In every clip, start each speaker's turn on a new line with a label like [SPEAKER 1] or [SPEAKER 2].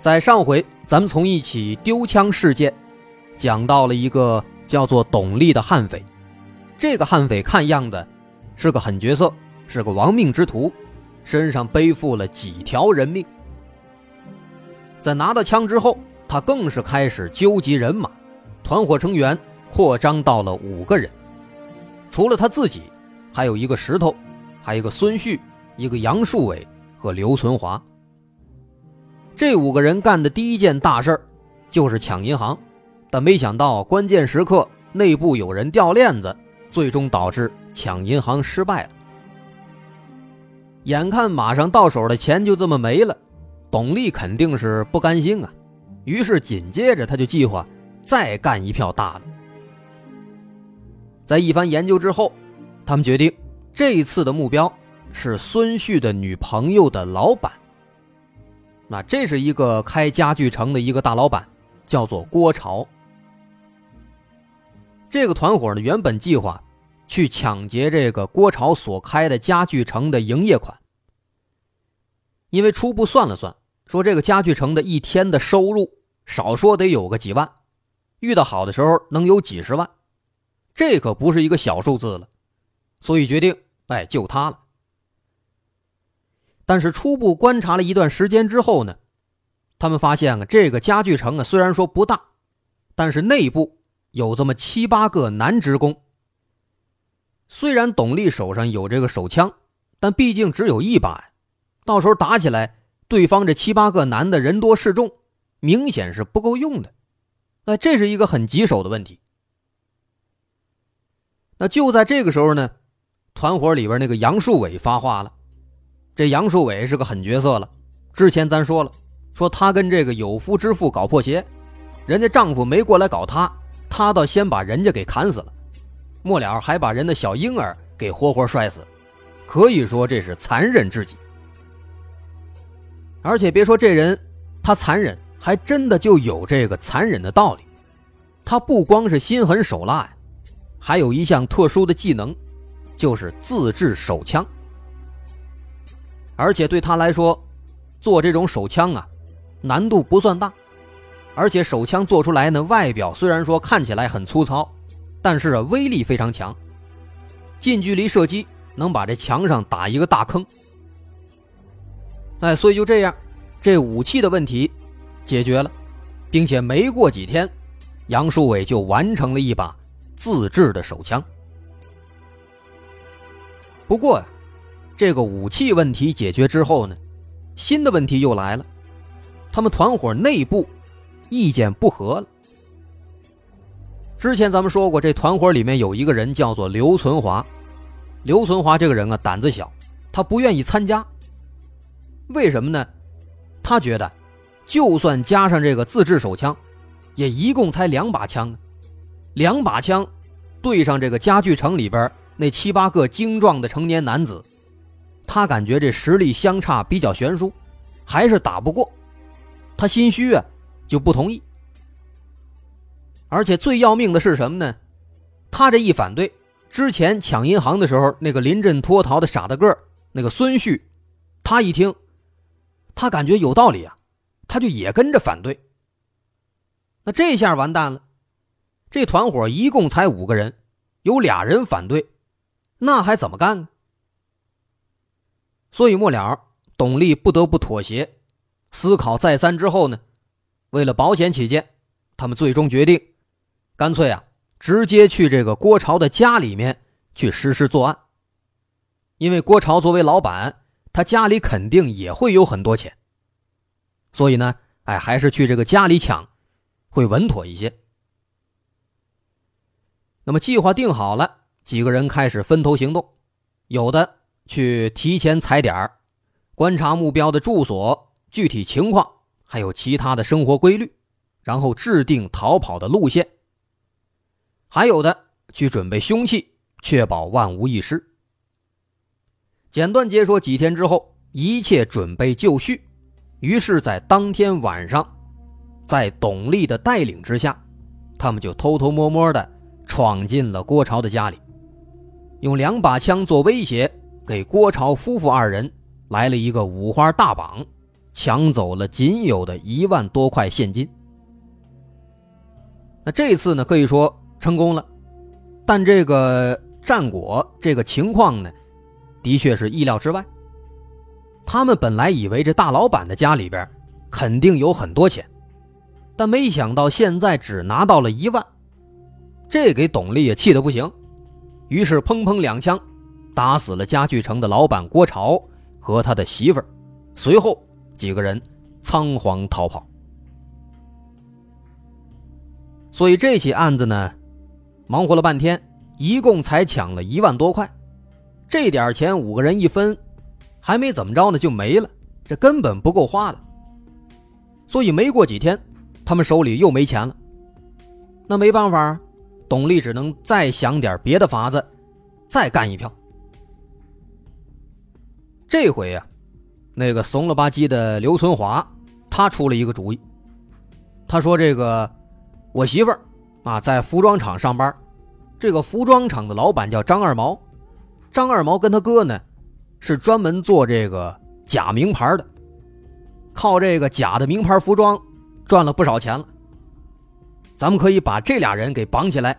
[SPEAKER 1] 在上回，咱们从一起丢枪事件讲到了一个叫做董丽的悍匪。这个悍匪看样子是个狠角色，是个亡命之徒，身上背负了几条人命。在拿到枪之后，他更是开始纠集人马，团伙成员扩张到了五个人。除了他自己，还有一个石头，还有一个孙旭，一个杨树伟和刘存华。这五个人干的第一件大事就是抢银行，但没想到关键时刻内部有人掉链子，最终导致抢银行失败了。眼看马上到手的钱就这么没了，董丽肯定是不甘心啊，于是紧接着他就计划再干一票大的。在一番研究之后，他们决定这一次的目标是孙旭的女朋友的老板。那这是一个开家具城的一个大老板，叫做郭朝。这个团伙呢，原本计划去抢劫这个郭朝所开的家具城的营业款，因为初步算了算，说这个家具城的一天的收入少说得有个几万，遇到好的时候能有几十万，这可不是一个小数字了，所以决定哎就他了。但是初步观察了一段时间之后呢，他们发现啊，这个家具城啊虽然说不大，但是内部有这么七八个男职工。虽然董丽手上有这个手枪，但毕竟只有一把呀，到时候打起来，对方这七八个男的人多势众，明显是不够用的。那这是一个很棘手的问题。那就在这个时候呢，团伙里边那个杨树伟发话了。这杨树伟是个狠角色了，之前咱说了，说他跟这个有夫之妇搞破鞋，人家丈夫没过来搞他，他倒先把人家给砍死了，末了还把人的小婴儿给活活摔死，可以说这是残忍至极。而且别说这人，他残忍，还真的就有这个残忍的道理。他不光是心狠手辣呀，还有一项特殊的技能，就是自制手枪。而且对他来说，做这种手枪啊，难度不算大。而且手枪做出来呢，外表虽然说看起来很粗糙，但是啊，威力非常强。近距离射击能把这墙上打一个大坑。哎，所以就这样，这武器的问题解决了，并且没过几天，杨树伟就完成了一把自制的手枪。不过呀。这个武器问题解决之后呢，新的问题又来了，他们团伙内部意见不合了。之前咱们说过，这团伙里面有一个人叫做刘存华，刘存华这个人啊胆子小，他不愿意参加。为什么呢？他觉得，就算加上这个自制手枪，也一共才两把枪，两把枪对上这个家具城里边那七八个精壮的成年男子。他感觉这实力相差比较悬殊，还是打不过，他心虚啊，就不同意。而且最要命的是什么呢？他这一反对，之前抢银行的时候，那个临阵脱逃的傻大个那个孙旭，他一听，他感觉有道理啊，他就也跟着反对。那这下完蛋了，这团伙一共才五个人，有俩人反对，那还怎么干呢？所以末了，董丽不得不妥协。思考再三之后呢，为了保险起见，他们最终决定，干脆啊，直接去这个郭朝的家里面去实施作案。因为郭朝作为老板，他家里肯定也会有很多钱。所以呢，哎，还是去这个家里抢，会稳妥一些。那么计划定好了，几个人开始分头行动，有的。去提前踩点儿，观察目标的住所具体情况，还有其他的生活规律，然后制定逃跑的路线。还有的去准备凶器，确保万无一失。简短截说，几天之后，一切准备就绪。于是，在当天晚上，在董丽的带领之下，他们就偷偷摸摸的闯进了郭朝的家里，用两把枪做威胁，给郭朝夫妇二人来了一个五花大绑，抢走了仅有的一万多块现金。那这次呢，可以说成功了，但这个战果，这个情况呢，的确是意料之外。他们本来以为这大老板的家里边肯定有很多钱，但没想到现在只拿到了一万，这给董丽也气得不行，于是砰砰两枪，打死了家具城的老板郭朝和他的媳妇儿，随后几个人仓皇逃跑。所以这起案子呢，忙活了半天，一共才抢了一万多块，这点钱五个人一分。还没怎么着呢，就没了，这根本不够花的。所以没过几天，他们手里又没钱了。那没办法，董丽只能再想点别的法子，再干一票。这回呀，那个怂了吧唧的刘存华，他出了一个主意。他说：“这个我媳妇儿啊，在服装厂上班，这个服装厂的老板叫张二毛，张二毛跟他哥呢。”是专门做这个假名牌的，靠这个假的名牌服装赚了不少钱了。咱们可以把这俩人给绑起来，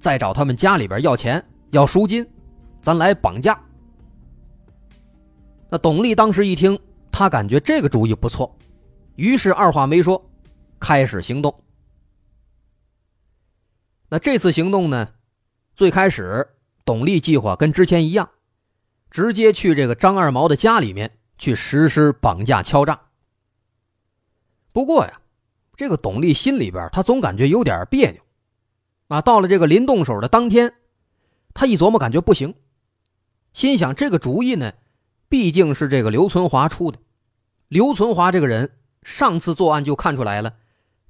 [SPEAKER 1] 再找他们家里边要钱要赎金，咱来绑架。那董丽当时一听，他感觉这个主意不错，于是二话没说，开始行动。那这次行动呢，最开始董丽计划跟之前一样。直接去这个张二毛的家里面去实施绑架敲诈。不过呀，这个董丽心里边他总感觉有点别扭，啊，到了这个临动手的当天，他一琢磨感觉不行，心想这个主意呢，毕竟是这个刘存华出的，刘存华这个人上次作案就看出来了，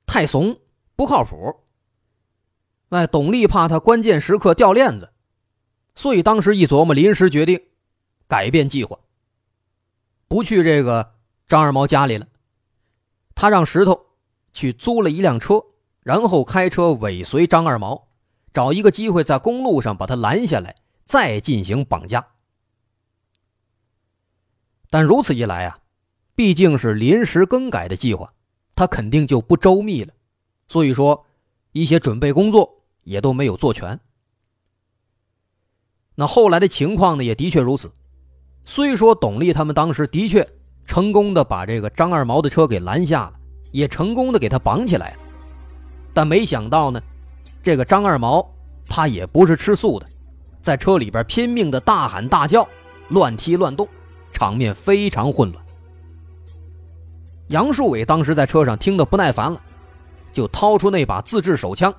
[SPEAKER 1] 太怂不靠谱。哎，董丽怕他关键时刻掉链子，所以当时一琢磨，临时决定。改变计划，不去这个张二毛家里了。他让石头去租了一辆车，然后开车尾随张二毛，找一个机会在公路上把他拦下来，再进行绑架。但如此一来啊，毕竟是临时更改的计划，他肯定就不周密了。所以说，一些准备工作也都没有做全。那后来的情况呢，也的确如此。虽说董丽他们当时的确成功的把这个张二毛的车给拦下了，也成功的给他绑起来了，但没想到呢，这个张二毛他也不是吃素的，在车里边拼命的大喊大叫，乱踢乱动，场面非常混乱。杨树伟当时在车上听得不耐烦了，就掏出那把自制手枪，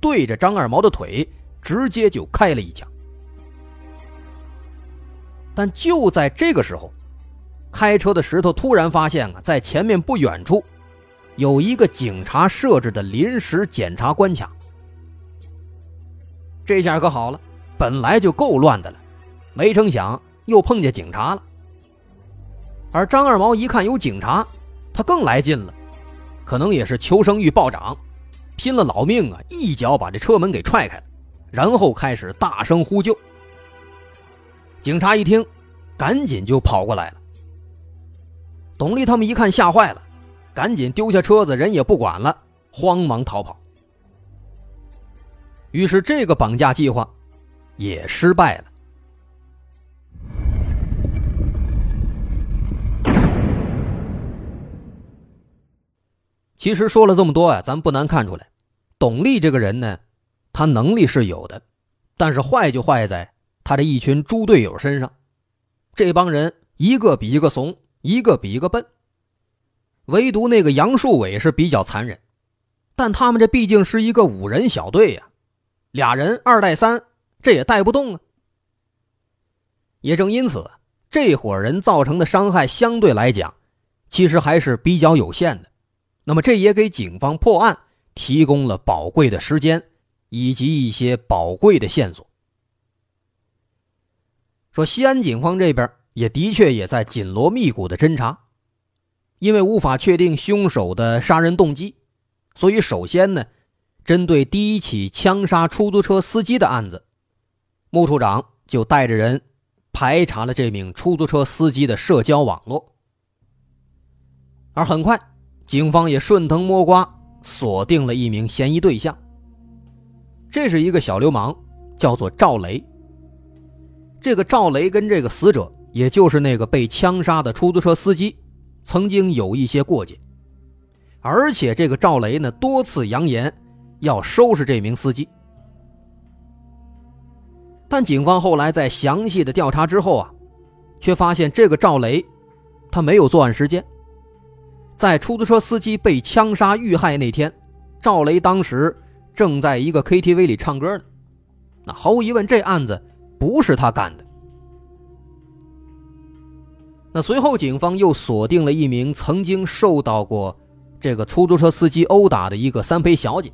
[SPEAKER 1] 对着张二毛的腿直接就开了一枪。但就在这个时候，开车的石头突然发现啊，在前面不远处，有一个警察设置的临时检查关卡。这下可好了，本来就够乱的了，没成想又碰见警察了。而张二毛一看有警察，他更来劲了，可能也是求生欲暴涨，拼了老命啊，一脚把这车门给踹开了，然后开始大声呼救。警察一听，赶紧就跑过来了。董丽他们一看，吓坏了，赶紧丢下车子，人也不管了，慌忙逃跑。于是，这个绑架计划也失败了。其实说了这么多啊，咱不难看出来，董丽这个人呢，他能力是有的，但是坏就坏在。他这一群猪队友身上，这帮人一个比一个怂，一个比一个笨。唯独那个杨树伟是比较残忍，但他们这毕竟是一个五人小队呀，俩人二带三，这也带不动啊。也正因此，这伙人造成的伤害相对来讲，其实还是比较有限的，那么这也给警方破案提供了宝贵的时间以及一些宝贵的线索。说西安警方这边也的确也在紧锣密鼓的侦查，因为无法确定凶手的杀人动机，所以首先呢，针对第一起枪杀出租车司机的案子，穆处长就带着人排查了这名出租车司机的社交网络，而很快。警方也顺藤摸瓜，锁定了一名嫌疑对象。这是一个小流氓，叫做赵雷。这个赵雷跟这个死者，也就是那个被枪杀的出租车司机，曾经有一些过节。而且这个赵雷呢，多次扬言要收拾这名司机。但警方后来在详细的调查之后啊，却发现这个赵雷，他没有作案时间。在出租车司机被枪杀遇害那天，赵雷当时正在一个 KTV 里唱歌呢。那毫无疑问，这案子不是他干的。那随后，警方又锁定了一名曾经受到过这个出租车司机殴打的一个三陪小姐。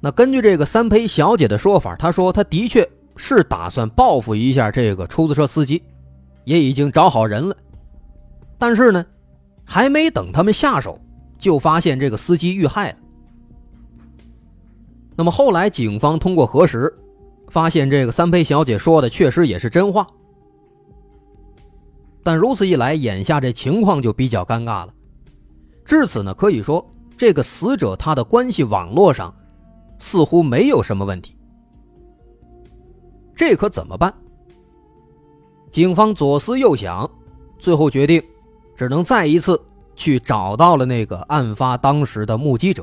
[SPEAKER 1] 那根据这个三陪小姐的说法，她说她的确是打算报复一下这个出租车司机，也已经找好人了。但是呢？还没等他们下手，就发现这个司机遇害了。那么后来警方通过核实，发现这个三陪小姐说的确实也是真话。但如此一来，眼下这情况就比较尴尬了。至此呢，可以说这个死者他的关系网络上似乎没有什么问题。这可怎么办？警方左思右想，最后决定。只能再一次去找到了那个案发当时的目击者，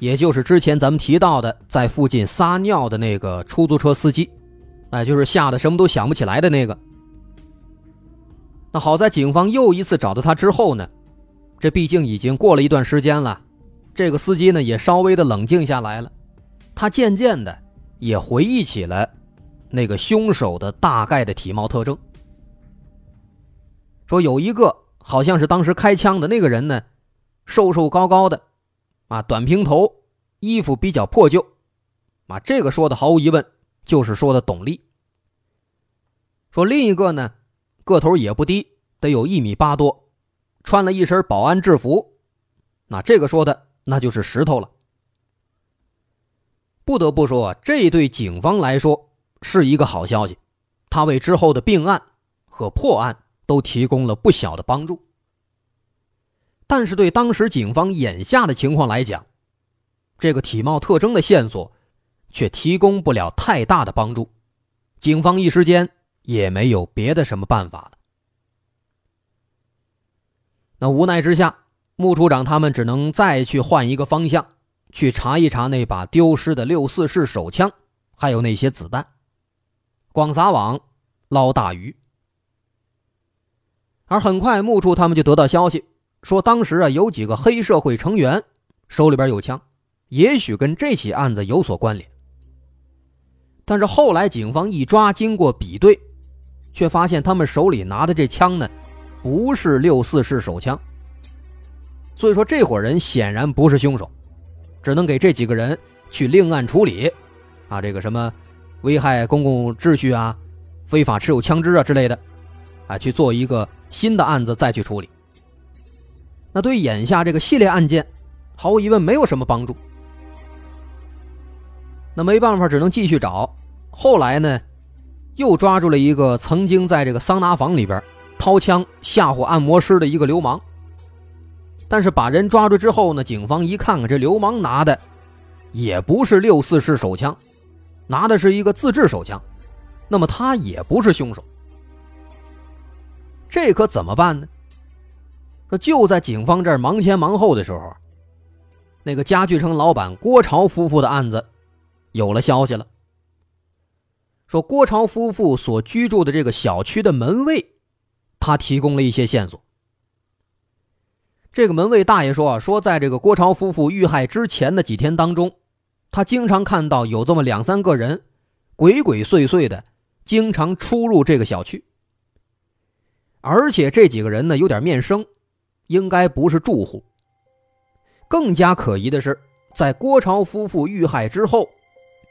[SPEAKER 1] 也就是之前咱们提到的在附近撒尿的那个出租车司机，哎，就是吓得什么都想不起来的那个。那好在警方又一次找到他之后呢，这毕竟已经过了一段时间了，这个司机呢也稍微的冷静下来了，他渐渐的也回忆起了那个凶手的大概的体貌特征，说有一个。好像是当时开枪的那个人呢，瘦瘦高高的，啊，短平头，衣服比较破旧，啊，这个说的毫无疑问就是说的董丽。说另一个呢，个头也不低，得有一米八多，穿了一身保安制服，那这个说的那就是石头了。不得不说，这对警方来说是一个好消息，他为之后的并案和破案。都提供了不小的帮助，但是对当时警方眼下的情况来讲，这个体貌特征的线索却提供不了太大的帮助，警方一时间也没有别的什么办法了。那无奈之下，穆处长他们只能再去换一个方向，去查一查那把丢失的六四式手枪，还有那些子弹，广撒网捞大鱼。而很快，木处他们就得到消息，说当时啊有几个黑社会成员手里边有枪，也许跟这起案子有所关联。但是后来警方一抓，经过比对，却发现他们手里拿的这枪呢，不是六四式手枪。所以说这伙人显然不是凶手，只能给这几个人去另案处理，啊，这个什么危害公共秩序啊、非法持有枪支啊之类的，啊，去做一个。新的案子再去处理，那对眼下这个系列案件，毫无疑问没有什么帮助。那没办法，只能继续找。后来呢，又抓住了一个曾经在这个桑拿房里边掏枪吓唬按摩师的一个流氓。但是把人抓住之后呢，警方一看看，这流氓拿的也不是六四式手枪，拿的是一个自制手枪，那么他也不是凶手。这可怎么办呢？说就在警方这儿忙前忙后的时候，那个家具城老板郭朝夫妇的案子有了消息了。说郭朝夫妇所居住的这个小区的门卫，他提供了一些线索。这个门卫大爷说啊，说在这个郭朝夫妇遇害之前的几天当中，他经常看到有这么两三个人鬼鬼祟祟的，经常出入这个小区。而且这几个人呢有点面生，应该不是住户，更加可疑的是，在郭朝夫妇遇害之后，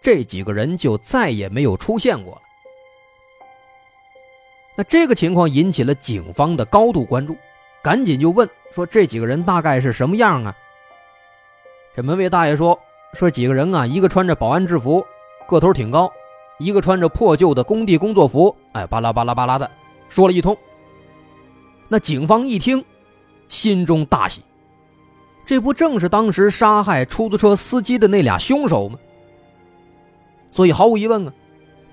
[SPEAKER 1] 这几个人就再也没有出现过了。那这个情况引起了警方的高度关注，赶紧就问说这几个人大概是什么样啊？这门卫大爷说说几个人啊，一个穿着保安制服，个头挺高，一个穿着破旧的工地工作服，哎，巴拉巴拉巴拉的说了一通。那警方一听，心中大喜，这不正是当时杀害出租车司机的那俩凶手吗？所以毫无疑问啊，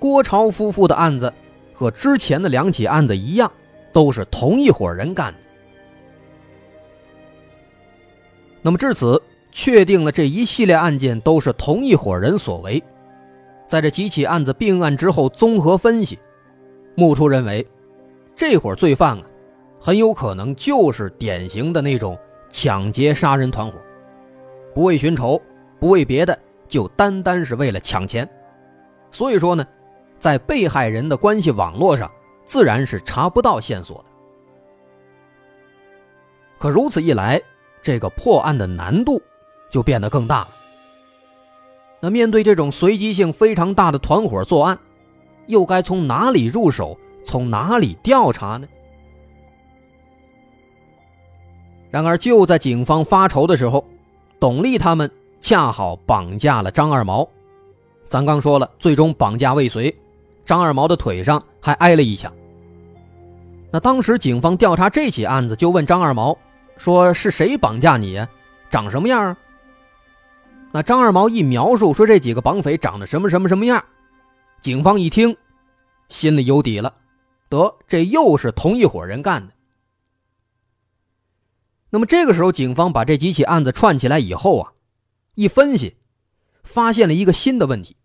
[SPEAKER 1] 郭朝夫妇的案子。和之前的两起案子一样，都是同一伙人干的。那么至此，确定了这一系列案件都是同一伙人所为。在这几起案子并案之后，综合分析，木初认为，这伙罪犯啊，很有可能就是典型的那种抢劫杀人团伙，不为寻仇，不为别的，就单单是为了抢钱。所以说呢。在被害人的关系网络上，自然是查不到线索的。可如此一来，这个破案的难度就变得更大了。那面对这种随机性非常大的团伙作案，又该从哪里入手，从哪里调查呢？然而，就在警方发愁的时候，董丽他们恰好绑架了张二毛。咱刚说了，最终绑架未遂。张二毛的腿上还挨了一枪。那当时警方调查这起案子，就问张二毛说：“是谁绑架你呀？长什么样啊？”那张二毛一描述说这几个绑匪长得什么什么什么样，警方一听，心里有底了，得这又是同一伙人干的。那么这个时候，警方把这几起案子串起来以后啊，一分析，发现了一个新的问题。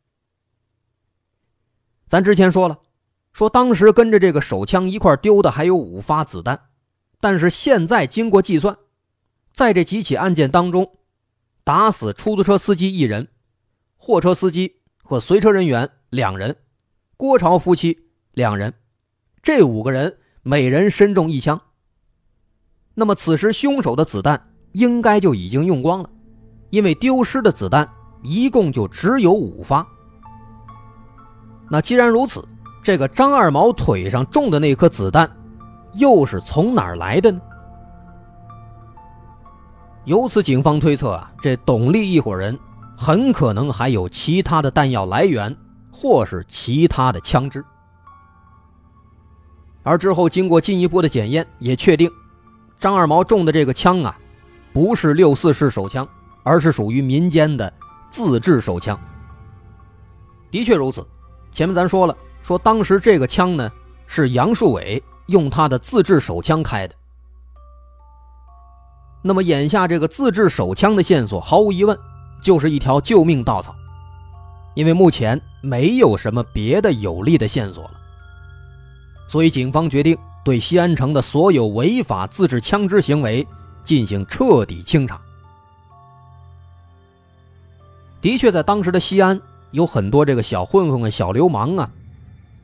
[SPEAKER 1] 咱之前说了，说当时跟着这个手枪一块丢的还有五发子弹，但是现在经过计算，在这几起案件当中，打死出租车司机一人，货车司机和随车人员两人，郭朝夫妻两人，这五个人每人身中一枪。那么此时凶手的子弹应该就已经用光了，因为丢失的子弹一共就只有五发。那既然如此，这个张二毛腿上中的那颗子弹，又是从哪儿来的呢？由此，警方推测啊，这董丽一伙人很可能还有其他的弹药来源，或是其他的枪支。而之后经过进一步的检验，也确定，张二毛中的这个枪啊，不是六四式手枪，而是属于民间的自制手枪。的确如此。前面咱说了，说当时这个枪呢是杨树伟用他的自制手枪开的。那么眼下这个自制手枪的线索，毫无疑问就是一条救命稻草，因为目前没有什么别的有力的线索了。所以警方决定对西安城的所有违法自制枪支行为进行彻底清查。的确，在当时的西安。有很多这个小混混啊、小流氓啊，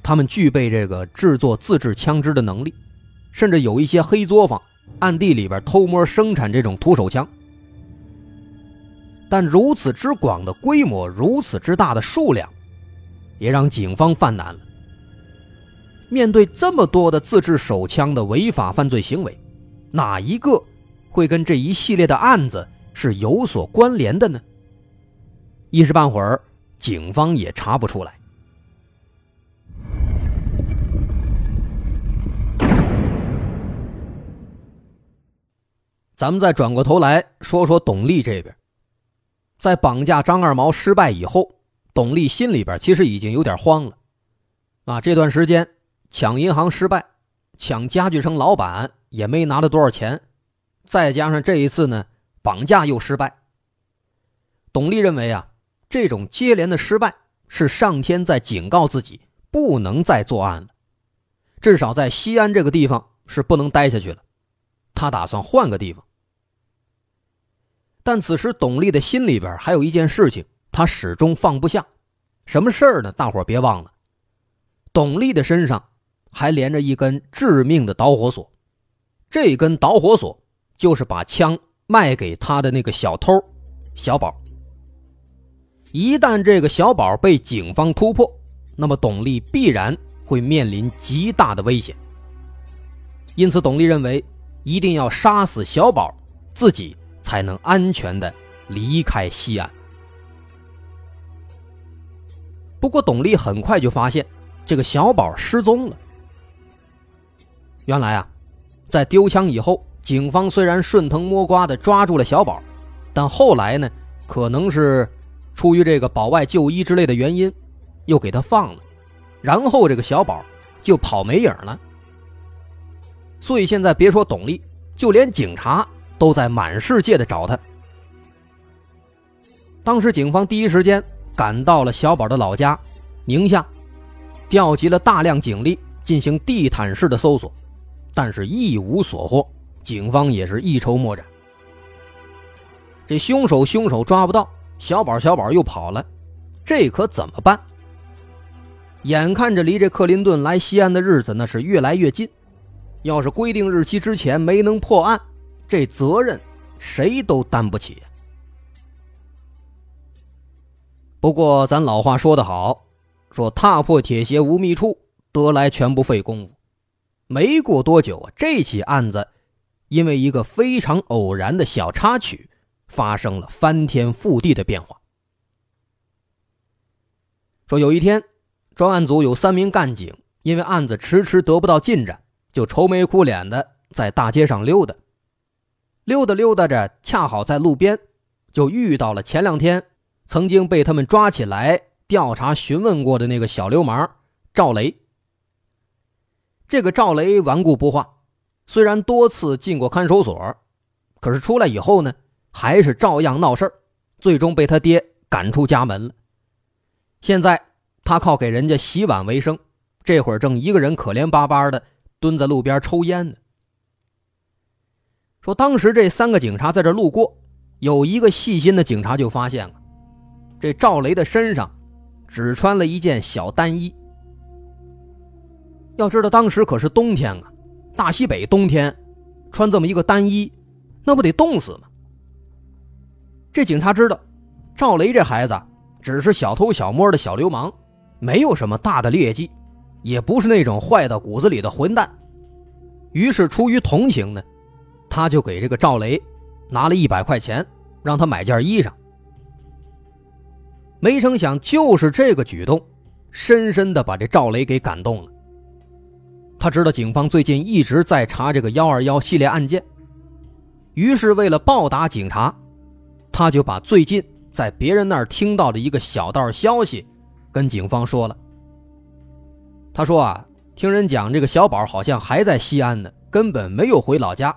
[SPEAKER 1] 他们具备这个制作自制枪支的能力，甚至有一些黑作坊暗地里边偷摸生产这种土手枪。但如此之广的规模、如此之大的数量，也让警方犯难了。面对这么多的自制手枪的违法犯罪行为，哪一个会跟这一系列的案子是有所关联的呢？一时半会儿。警方也查不出来。咱们再转过头来说说董丽这边，在绑架张二毛失败以后，董丽心里边其实已经有点慌了。啊，这段时间抢银行失败，抢家具城老板也没拿到多少钱，再加上这一次呢，绑架又失败。董丽认为啊。这种接连的失败是上天在警告自己，不能再作案了，至少在西安这个地方是不能待下去了。他打算换个地方。但此时董丽的心里边还有一件事情，他始终放不下。什么事儿呢？大伙别忘了，董丽的身上还连着一根致命的导火索，这根导火索就是把枪卖给他的那个小偷小宝。一旦这个小宝被警方突破，那么董丽必然会面临极大的危险。因此，董丽认为一定要杀死小宝，自己才能安全的离开西安。不过，董丽很快就发现这个小宝失踪了。原来啊，在丢枪以后，警方虽然顺藤摸瓜的抓住了小宝，但后来呢，可能是出于这个保外就医之类的原因，又给他放了，然后这个小宝就跑没影了。所以现在别说董丽，就连警察都在满世界的找他。当时警方第一时间赶到了小宝的老家宁夏，调集了大量警力进行地毯式的搜索。但是，一无所获，警方也是一筹莫展。这凶手，凶手抓不到，小宝，小宝又跑了，这可怎么办？眼看着离这克林顿来西安的日子那是越来越近，要是规定日期之前没能破案，这责任谁都担不起。不过，咱老话说得好，说踏破铁鞋无觅处，得来全不费工夫。没过多久啊，这起案子因为一个非常偶然的小插曲，发生了翻天覆地的变化。说有一天，专案组有三名干警，因为案子迟迟得不到进展，就愁眉苦脸的在大街上溜达。溜达溜达着，恰好在路边就遇到了前两天曾经被他们抓起来调查询问过的那个小流氓赵雷。这个赵雷顽固不化，虽然多次进过看守所，可是出来以后呢，还是照样闹事最终被他爹赶出家门了。现在他靠给人家洗碗为生，这会儿正一个人可怜巴巴的蹲在路边抽烟呢。说当时这三个警察在这路过，有一个细心的警察就发现了，这赵雷的身上只穿了一件小单衣。要知道，当时可是冬天啊，大西北冬天，穿这么一个单衣，那不得冻死吗？这警察知道，赵雷这孩子只是小偷小摸的小流氓，没有什么大的劣迹，也不是那种坏到骨子里的混蛋。于是出于同情呢，他就给这个赵雷拿了一百块钱，让他买件衣裳。没成想，就是这个举动，深深的把这赵雷给感动了。他知道警方最近一直在查这个幺二幺系列案件，于是为了报答警察，他就把最近在别人那儿听到的一个小道消息跟警方说了。他说啊，听人讲这个小宝好像还在西安呢，根本没有回老家，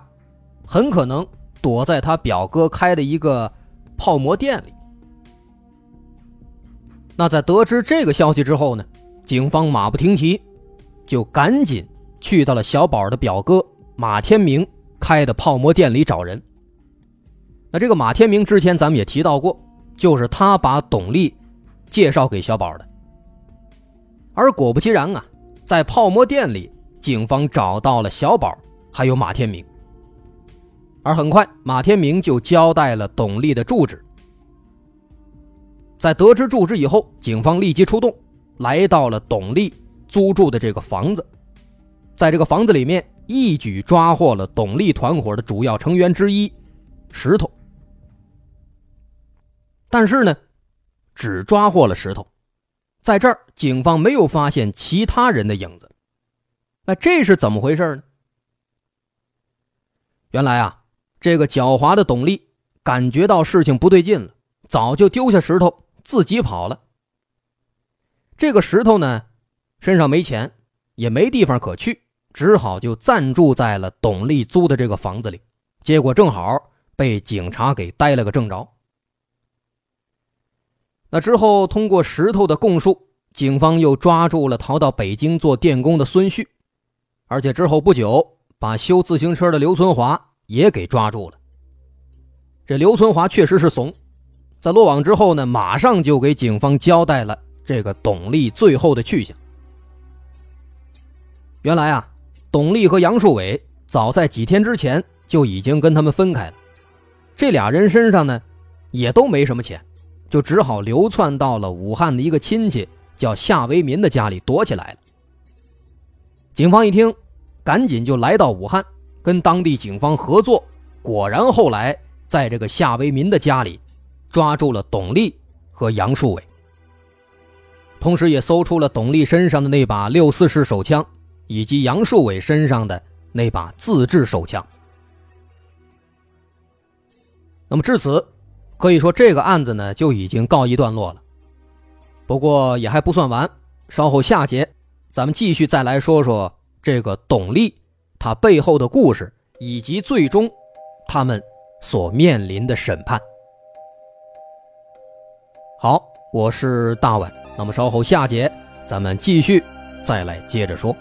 [SPEAKER 1] 很可能躲在他表哥开的一个泡馍店里。那在得知这个消息之后呢，警方马不停蹄，就赶紧。去到了小宝的表哥马天明开的泡馍店里找人。那这个马天明之前咱们也提到过，就是他把董丽介绍给小宝的。而果不其然啊，在泡馍店里，警方找到了小宝还有马天明。而很快，马天明就交代了董丽的住址。在得知住址以后，警方立即出动，来到了董丽租住的这个房子。在这个房子里面，一举抓获了董丽团伙的主要成员之一石头。但是呢，只抓获了石头，在这儿警方没有发现其他人的影子。那这是怎么回事呢？原来啊，这个狡猾的董丽感觉到事情不对劲了，早就丢下石头自己跑了。这个石头呢，身上没钱，也没地方可去。只好就暂住在了董丽租的这个房子里，结果正好被警察给逮了个正着。那之后，通过石头的供述，警方又抓住了逃到北京做电工的孙旭，而且之后不久，把修自行车的刘存华也给抓住了。这刘存华确实是怂，在落网之后呢，马上就给警方交代了这个董丽最后的去向。原来啊。董丽和杨树伟早在几天之前就已经跟他们分开了，这俩人身上呢，也都没什么钱，就只好流窜到了武汉的一个亲戚叫夏维民的家里躲起来了。警方一听，赶紧就来到武汉，跟当地警方合作，果然后来在这个夏维民的家里抓住了董丽和杨树伟，同时也搜出了董丽身上的那把六四式手枪，以及杨树伟身上的那把自制手枪。那么至此，可以说这个案子呢就已经告一段落了。不过也还不算完，稍后下节，咱们继续再来说说这个董丽他背后的故事，以及最终他们所面临的审判。好，我是大碗，那么稍后下节咱们继续再来接着说。